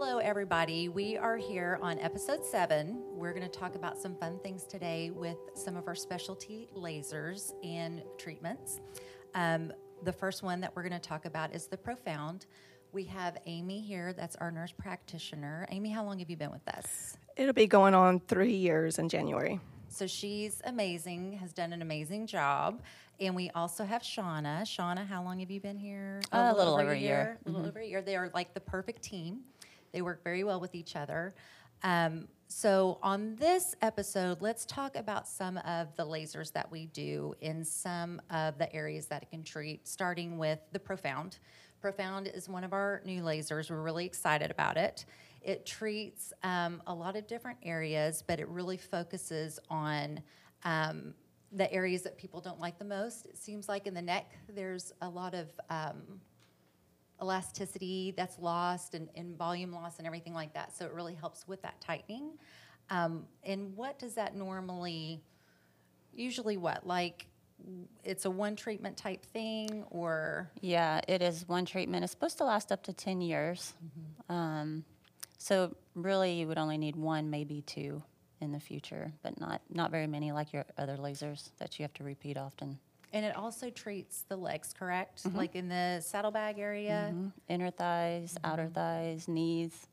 Hello, everybody. We are here on episode seven. We're going to talk about some fun things today with some of our specialty lasers and treatments. Um, the first one that we're going to talk about is the Profound. We have Amy here, that's our nurse practitioner. Amy, how long have you been with us? It'll be going on three years in January. So she's amazing, has done an amazing job. And we also have Shauna. Shauna, how long have you been here? Uh, a little over a year. A little over a year. They are like the perfect team. They work very well with each other. Um, so, on this episode, let's talk about some of the lasers that we do in some of the areas that it can treat, starting with the Profound. Profound is one of our new lasers. We're really excited about it. It treats um, a lot of different areas, but it really focuses on um, the areas that people don't like the most. It seems like in the neck, there's a lot of um, elasticity that's lost and, and, volume loss and everything like that. So it really helps with that tightening. Um, and what does that normally, usually what? Like it's a one treatment type thing or? Yeah, it is one treatment. It's supposed to last up to 10 years. Mm-hmm. Um, so really you would only need one, maybe two in the future, but not, not very many like your other lasers that you have to repeat often. And it also treats the legs, correct? Mm-hmm. Like in the saddlebag area? Mm-hmm. Inner thighs, mm-hmm. outer thighs, knees.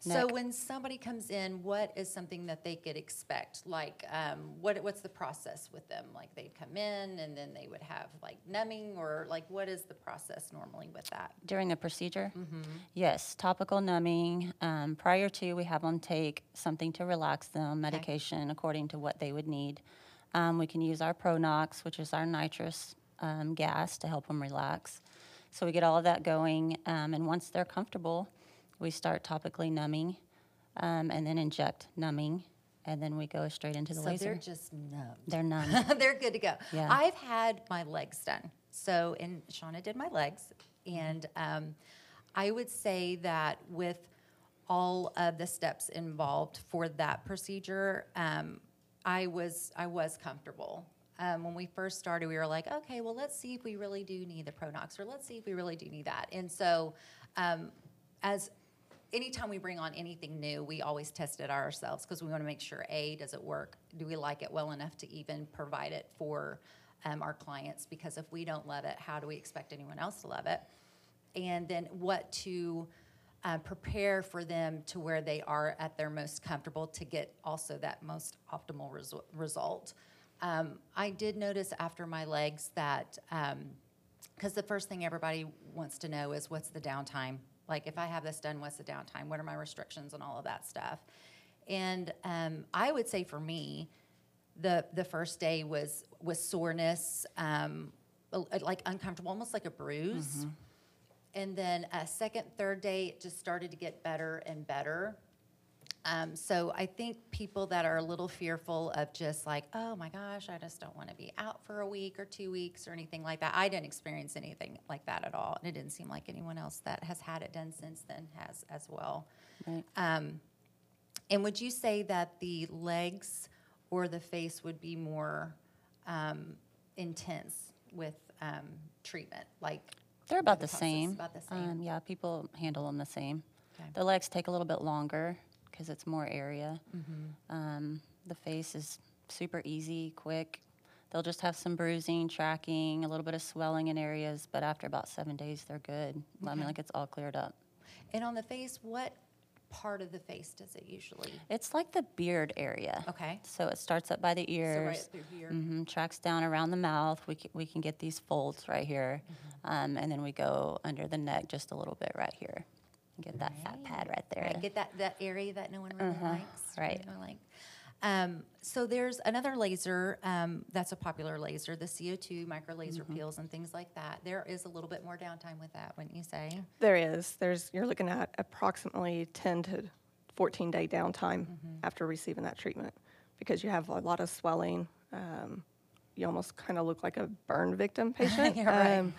So when somebody comes in, what is something that they could expect? Like, um, what what's the process with them? Like they'd come in and then they would have like numbing, or like what is the process normally with that? During the procedure, mm-hmm. yes, topical numbing. Um, prior to, we have them take something to relax them, medication okay. according to what they would need. Um, we can use our Pronox, which is our nitrous um, gas, to help them relax. So we get all of that going, um, and once they're comfortable we start topically numbing um, and then inject numbing and then we go straight into the so laser. they're just numb. They're numb. they're good to go. Yeah. I've had my legs done. So, and Shauna did my legs. And um, I would say that with all of the steps involved for that procedure, um, I was I was comfortable. Um, when we first started, we were like, okay, well, let's see if we really do need the Pronox, or let's see if we really do need that. And so, um, as anytime we bring on anything new, we always test it ourselves because we want to make sure A, does it work? Do we like it well enough to even provide it for um, our clients? Because if we don't love it, how do we expect anyone else to love it? And then what to uh, prepare for them to where they are at their most comfortable to get also that most optimal resu- result. Um, I did notice after my legs that, because um, the first thing everybody wants to know is what's the downtime like, if I have this done, what's the downtime? What are my restrictions and all of that stuff? And um, I would say for me, the the first day was was soreness, um, like uncomfortable, almost like a bruise. Mm-hmm. And then a second, third day, it just started to get better and better. Um, so I think people that are a little fearful of just like, oh my gosh, I just don't want to be out for a week or two weeks or anything like that. I didn't experience anything like that at all, and it didn't seem like anyone else that has had it done since then has as well. Right. Um, and would you say that the legs or the face would be more um, intense with um, treatment? Like they're about the, the same. About the same. Um, yeah, people handle them the same. Okay. The legs take a little bit longer because it's more area. Mm-hmm. Um, the face is super easy, quick. They'll just have some bruising, tracking, a little bit of swelling in areas, but after about seven days, they're good. Okay. I mean, like it's all cleared up. And on the face, what part of the face does it usually? It's like the beard area. Okay. So it starts up by the ears. So right through here. Mm-hmm, tracks down around the mouth. We can, we can get these folds right here. Mm-hmm. Um, and then we go under the neck just a little bit right here. Get that fat pad right there. Right, get that, that area that no one really uh-huh. likes. Right. like. Um, so there's another laser um, that's a popular laser, the CO2 micro laser mm-hmm. peels and things like that. There is a little bit more downtime with that, wouldn't you say? There is. There's you're looking at approximately 10 to 14 day downtime mm-hmm. after receiving that treatment because you have a lot of swelling. Um, you almost kind of look like a burn victim patient. yeah, right. Um,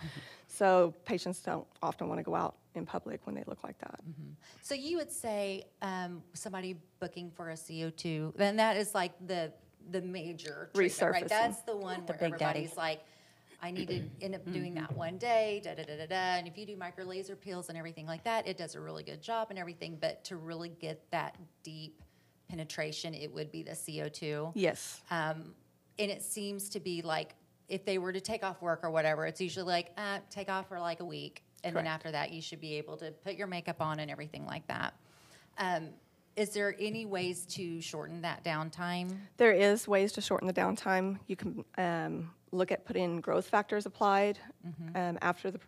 so patients don't often want to go out in public when they look like that. Mm-hmm. So you would say um, somebody booking for a CO2, then that is like the the major treatment, right? That's the one the where everybody's daddy. like, I need to end up doing that one day, da da da da da. And if you do micro laser peels and everything like that, it does a really good job and everything. But to really get that deep penetration, it would be the CO2. Yes. Um, and it seems to be like if they were to take off work or whatever, it's usually like uh, take off for like a week, and then after that, you should be able to put your makeup on and everything like that. Um, is there any ways to shorten that downtime? There is ways to shorten the downtime. You can um, look at putting growth factors applied um, after the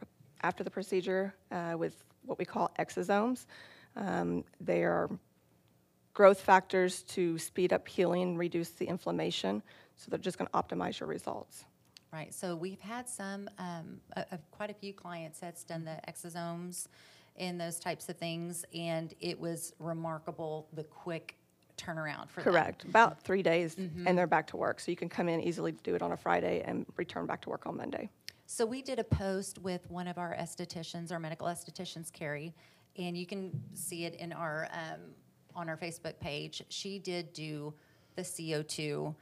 after the procedure uh, with what we call exosomes. Um, they are growth factors to speed up healing, reduce the inflammation. So they're just going to optimize your results. Right. So we've had some, um, a, a, quite a few clients that's done the exosomes and those types of things, and it was remarkable the quick turnaround for them. Correct. About three days, and they're back to work. So you can come in easily, do it on a Friday, and return back to work on Monday. So we did a post with one of our estheticians, our medical estheticians, Carrie, and you can see it in our um, on our Facebook page. She did do the CO2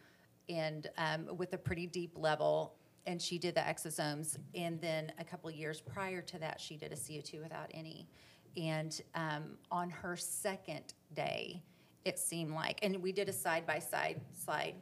and um, with a pretty deep level, and she did the exosomes. And then a couple years prior to that, she did a CO2 without any. And um, on her second day, it seemed like, and we did a side by side slide.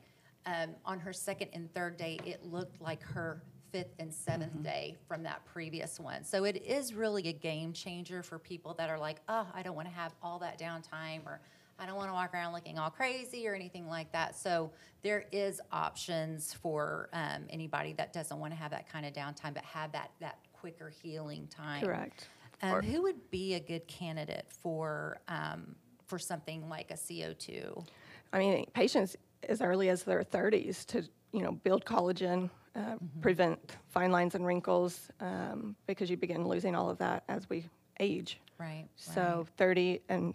Um, on her second and third day, it looked like her fifth and 7th day from that previous one. So it is really a game changer for people that are like, oh, I don't want to have all that downtime or I don't want to walk around looking all crazy or anything like that. So there is options for um, anybody that doesn't want to have that kind of downtime, but have that that quicker healing time. Correct. Um, Or- who would be a good candidate for um, for something like a CO two? I mean, patients as early as their 30s to, you know, build collagen, uh, prevent fine lines and wrinkles, um, because you begin losing all of that as we age. Right. So 30 and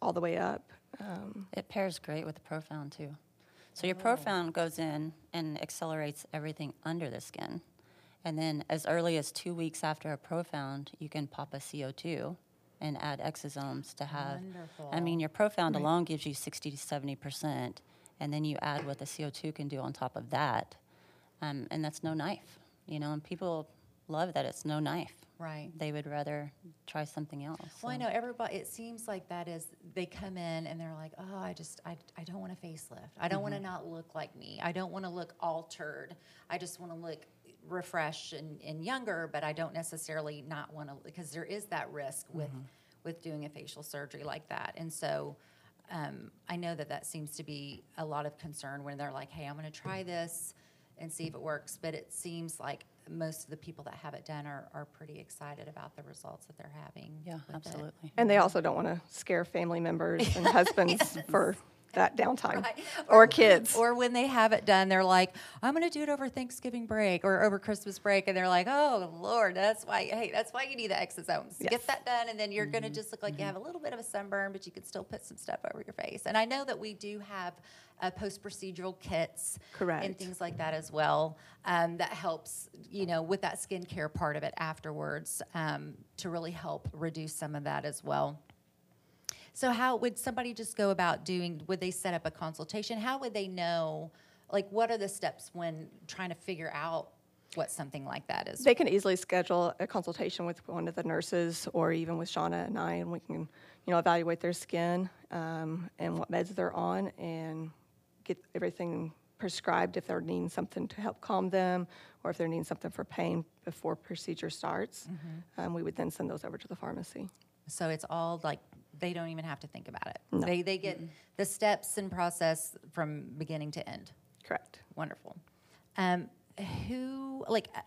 all the way up. Um, It pairs great with the Profound too. So your Profound goes in and accelerates everything under the skin. And then as early as two weeks after a Profound, you can pop a CO2 and add exosomes to have. I mean, your Profound alone gives you 60 to 70%. And then you add what the CO2 can do on top of that. Um, and that's no knife, you know, and people love that it's no knife. Right. They would rather try something else. Well, I know everybody. It seems like that is they come in and they're like, "Oh, I just I, I don't want a facelift. I don't want to mm-hmm. not look like me. I don't want to look altered. I just want to look refreshed and, and younger, but I don't necessarily not want to because there is that risk with mm-hmm. with doing a facial surgery like that. And so um, I know that that seems to be a lot of concern when they're like, "Hey, I'm going to try mm. this and see if it works." But it seems like most of the people that have it done are, are pretty excited about the results that they're having. Yeah, with it. absolutely. and they also don't want to scare family members and husbands for that downtime Right. or kids. Or when they have it done, they're like, I'm going to do it over Thanksgiving break or over Christmas break. And they're like, oh, Lord, that's why, hey, that's why you need the exosomes. Yes. Get that done. And then you're going to just look like you have a little bit of a sunburn, but you can still put some stuff over your face. And I know that we do have uh, post procedural kits and things like that as well um, that helps, you know, with that skincare part of it afterwards um, to really help reduce some of that as well. So how would somebody just go about doing, would they set up a consultation? How would they know, like, what are the steps when trying to figure out what something like that is? They can easily schedule a consultation with one of the nurses or even with Shauna and I, and we can, you know, evaluate their skin um, and what meds they're on and get everything prescribed if they're needing something to help calm them or if they're needing something for pain before procedure starts. Um, we would then send those over to the pharmacy. So it's all like, they don't even have to think about it. No. They, they get the steps and process from beginning to end. Correct. Wonderful. Um, who, like, uh,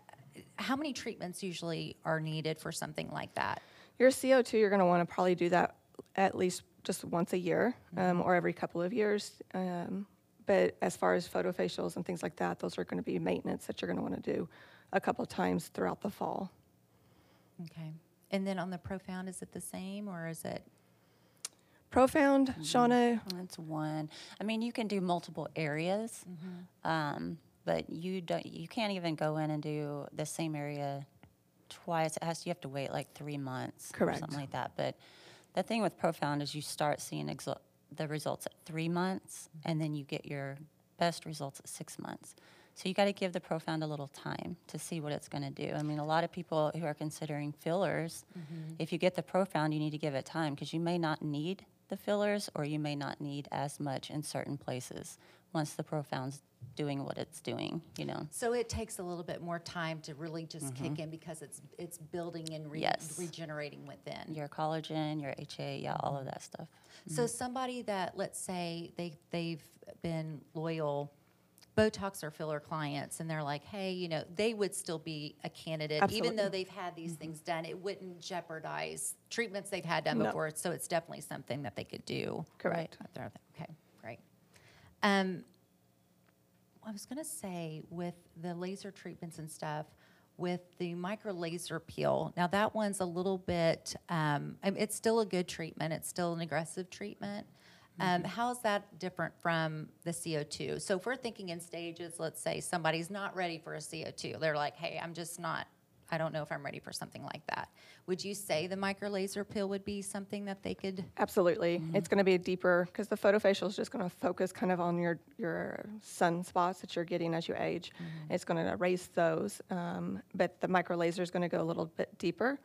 how many treatments usually are needed for something like that? Your CO2, you're going to want to probably do that at least just once a year um, or every couple of years. Um, but as far as photofacials and things like that, those are going to be maintenance that you're going to want to do a couple of times throughout the fall. Okay. And then on the profound, is it the same or is it? Profound, mm-hmm. Shauna, That's one. I mean, you can do multiple areas, mm-hmm. um, but you don't. You can't even go in and do the same area twice. It has you have to wait like three months Correct. or something like that. But the thing with Profound is you start seeing exo- the results at three months, and then you get your best results at six months. So you got to give the profound a little time to see what it's going to do. I mean, a lot of people who are considering fillers, mm-hmm. if you get the profound, you need to give it time because you may not need the fillers or you may not need as much in certain places once the profound's doing what it's doing, you know. So it takes a little bit more time to really just kick mm-hmm. in because it's it's building and re- Yes. regenerating within. Your collagen, your HA, yeah, all of that stuff. So mm-hmm. somebody that let's say they they've been loyal Botox or filler clients and they're like, hey, you know, they would still be a candidate even though they've had these things done. It wouldn't jeopardize treatments they've had done No. before. So it's definitely something that they could do. Correct. There. Okay, great. Um, I was going to say with the laser treatments and stuff, with the micro laser peel. Now that one's a little bit. Um, I mean, it's still a good treatment. It's still an aggressive treatment. Um, how is that different from the CO2? So if we're thinking in stages, let's say somebody's not ready for a CO2. They're like, hey, I'm just not. I don't know if I'm ready for something like that. Would you say the micro laser peel would be something that they could? Absolutely. It's going to be a deeper because the photofacial is just going to focus kind of on your your sunspots that you're getting as you age. It's going to erase those, um, but the micro laser is going to go a little bit deeper,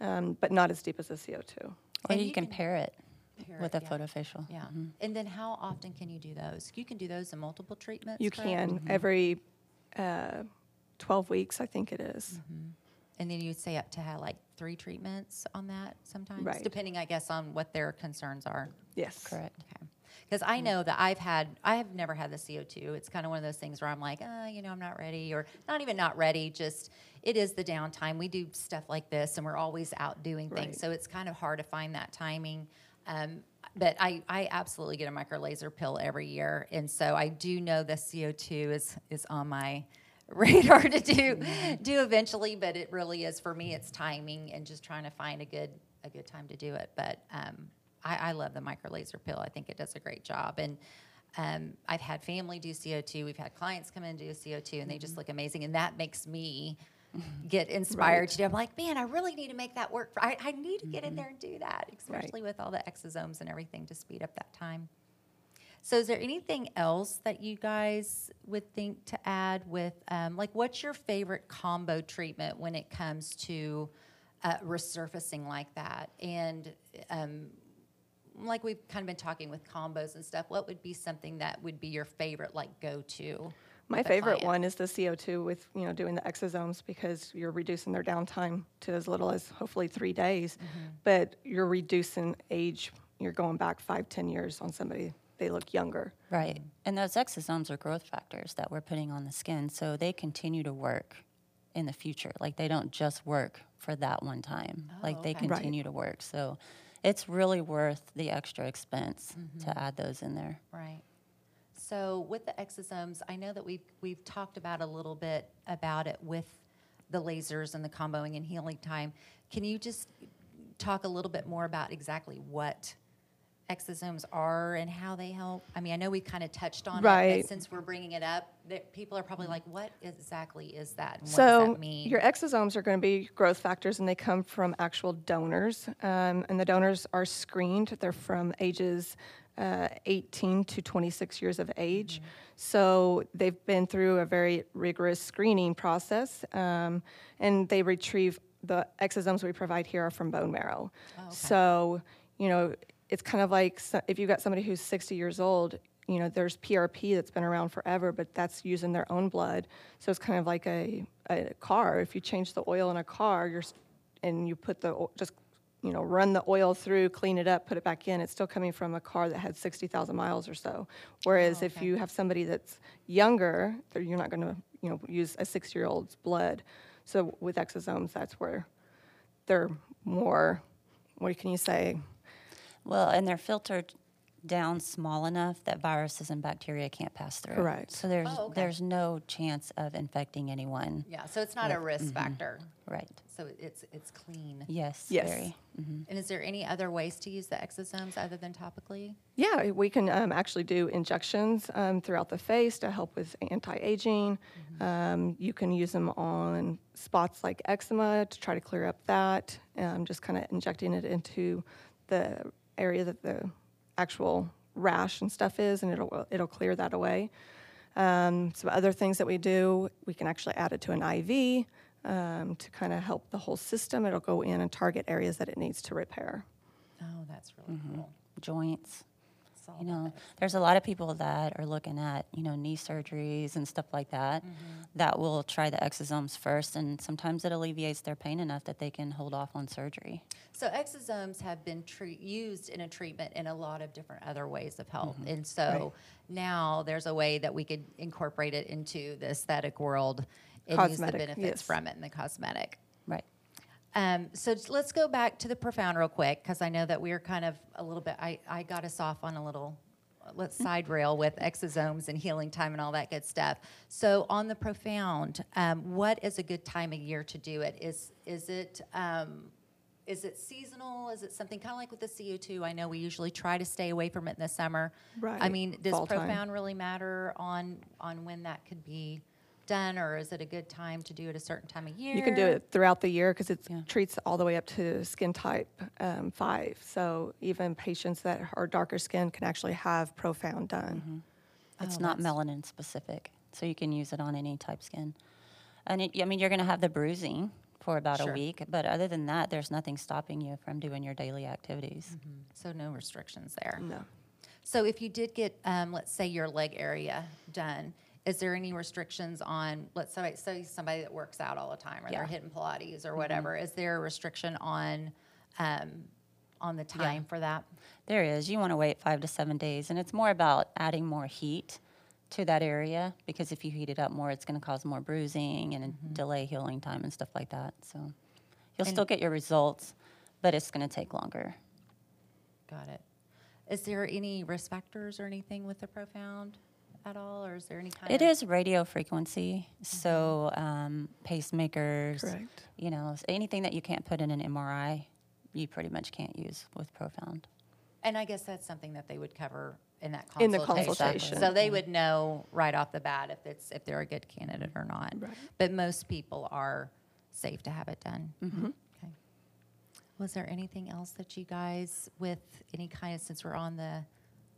um, but not as deep as the CO2. Or And you, you can, can pair it pair with a yeah. photofacial. Yeah. And then how often can you do those? You can do those in multiple treatments. You correct? can every uh, 12 weeks, I think it is. And then you'd say up to have like three treatments on that sometimes, Right. depending, I guess, on what their concerns are. Yes. Correct. Okay. Because I know that I've had, I have never had the CO2. It's kind of one of those things where I'm like, uh, you know, I'm not ready, or not even not ready. Just it is the downtime. We do stuff like this, and we're always out doing things, Right. so it's kind of hard to find that timing. Um, but I, I absolutely get a micro laser peel every year, and so I do know the CO2 is is on my radar to do do eventually. But it really is for me. It's timing and just trying to find a good a good time to do it. But um, I, I love the micro laser peel. I think it does a great job. And um, I've had family do CO2. We've had clients come in and do CO2, and they just look amazing. And that makes me get inspired Right. to do. I'm like, man, I really need to make that work. For, I, I need to get in there and do that, especially with all the exosomes and everything to speed up that time. So, is there anything else that you guys would think to add with, um, like, what's your favorite combo treatment when it comes to uh, resurfacing like that? And um, like we've kind of been talking with combos and stuff, what would be something that would be your favorite, like, go to? My favorite one is the CO2 with, you know, doing the exosomes because you're reducing their downtime to as little as hopefully three days. Mm-hmm. But you're reducing age, you're going back five, ten years on somebody, they look younger. Right. And those exosomes are growth factors that we're putting on the skin. So they continue to work in the future. Like they don't just work for that one time. Oh, like they okay. Right. continue to work. So it's really worth the extra expense mm-hmm. to add those in there. Right. So with the exosomes, I know that we've we've talked about a little bit about it with the lasers and the comboing and healing time. Can you just talk a little bit more about exactly what exosomes are and how they help? I mean, I know we've kind of touched on it, Right. but since we're bringing it up, that people are probably like, "What exactly is that? So does that mean?" your exosomes are going to be growth factors, and they come from actual donors. Um, and the donors are screened. They're from ages uh, 18 to 26 years of age. So they've been through a very rigorous screening process, um, and they retrieve the exosomes we provide here are from bone marrow. So you know, it's kind of like so- if you've got somebody who's 60 years old, you know, there's PRP that's been around forever, but that's using their own blood. So it's kind of like a, a car. If you change the oil in a car, you're, and you put the, just, you know, run the oil through, clean it up, put it back in, it's still coming from a car that had 60,000 miles or so. Whereas Oh, if you have somebody that's younger, you're not going to, you know, use a six-year-old's blood. So with exosomes, that's where they're more, what can you say? Well, and they're filtered down small enough that viruses and bacteria can't pass through. Correct. So there's Oh, okay. there's no chance of infecting anyone. yeah, so it's not a risk factor. Right. So it's it's clean. Yes. Yes. Very. And is there any other ways to use the exosomes other than topically? Yeah, we can um, actually do injections um, throughout the face to help with anti-aging. Um, you can use them on spots like eczema to try to clear up that. Um, just kind of injecting it into the area that the actual rash and stuff is, and it'll it'll clear that away. Um, some other things that we do, we can actually add it to an IV um, to kind of help the whole system. It'll go in and target areas that it needs to repair. Oh, that's really cool. Joints. All You know, there's a lot of people that are looking at, you know, knee surgeries and stuff like that, mm-hmm. that will try the exosomes first, and sometimes it alleviates their pain enough that they can hold off on surgery. So exosomes have been used in a treatment in a lot of different other ways of health, mm-hmm. and so now there's a way that we could incorporate it into the aesthetic world and use the benefits yes. from it in the cosmetic. Right. Um, so let's go back to the profound real quick because I know that we're kind of a little bit. I, I got us off on a little let's side rail with exosomes and healing time and all that good stuff. So on the profound, um, what is a good time of year to do it? Is is it um, is it seasonal? Is it something kind of like with the CO2? I know we usually try to stay away from it in the summer. Right. I mean, does fall time. profound really matter on on when that could be done, or is it a good time to do it a certain time of year? You can do it throughout the year because it Yeah. treats all the way up to skin type um, five. So even patients that are darker skin can actually have profound done. It's Oh, not that's- melanin specific, so you can use it on any type skin. And it, I mean, you're going to have the bruising for about Sure. a week, but other than that, there's nothing stopping you from doing your daily activities. So no restrictions there. No. So if you did get, um, let's say, your leg area done, is there any restrictions on, let's say, say somebody that works out all the time, or they're hitting Pilates or whatever? Is there a restriction on, um, on the time for that? There is. You want to wait five to seven days, and it's more about adding more heat to that area because if you heat it up more, it's going to cause more bruising and delay healing time and stuff like that. So you'll And- still get your results, but it's going to take longer. Got it. Is there any risk factors or anything with the profound at all, or is there any kind It of? is radio frequency, so mm-hmm. um, pacemakers, Correct. you know, anything that you can't put in an MRI, you pretty much can't use with Profound. And I guess that's something that they would cover in that In the consultation. consultation. So they mm-hmm. would know right off the bat if it's, if they're a good candidate or not. Right. But most people are safe to have it done. Mm-hmm. Okay. Was there anything else that you guys, with any kind of, since we're on the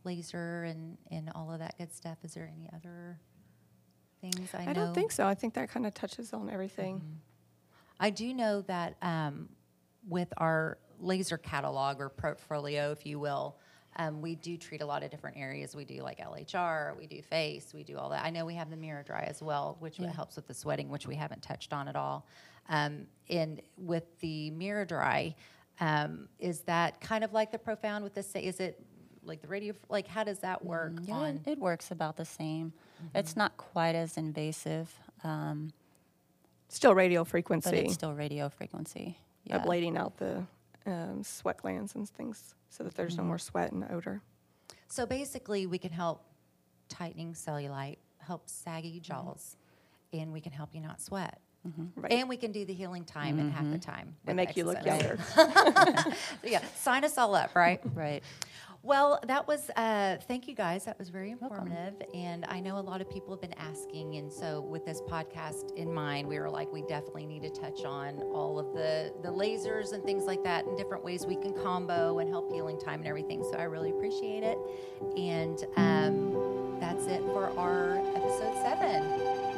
laser and, and all of that good stuff, is there any other things I know? I don't think so. I think that kind of touches on everything. I do know that um, with our laser catalog or portfolio, if you will, um, we do treat a lot of different areas. We do like LHR, we do face, we do all that. I know we have the miraDry as well, which helps with the sweating, which we haven't touched on at all. Um, and with the miraDry, um, is that kind of like the profound with the say? Is it like the radio? Like how does that work Mm, Yeah, on? it, it works about the same. It's not quite as invasive, um, Still radio frequency. but it's still radio frequency. Yeah. ablating out the um, sweat glands and things so that there's no more sweat and odor. So basically, we can help tightening cellulite, help saggy jaws, and we can help you not sweat. Right. And we can do the healing time in half the time. and with make you look younger. So yeah, sign us all up, right? Right. Well, that was, uh, thank you guys. That was very informative. And I know a lot of people have been asking. And so, with this podcast in mind, we were like, we definitely need to touch on all of the, the lasers and things like that and different ways we can combo and help healing time and everything. So, I really appreciate it. And um, that's it for our episode seven. Thank you guys.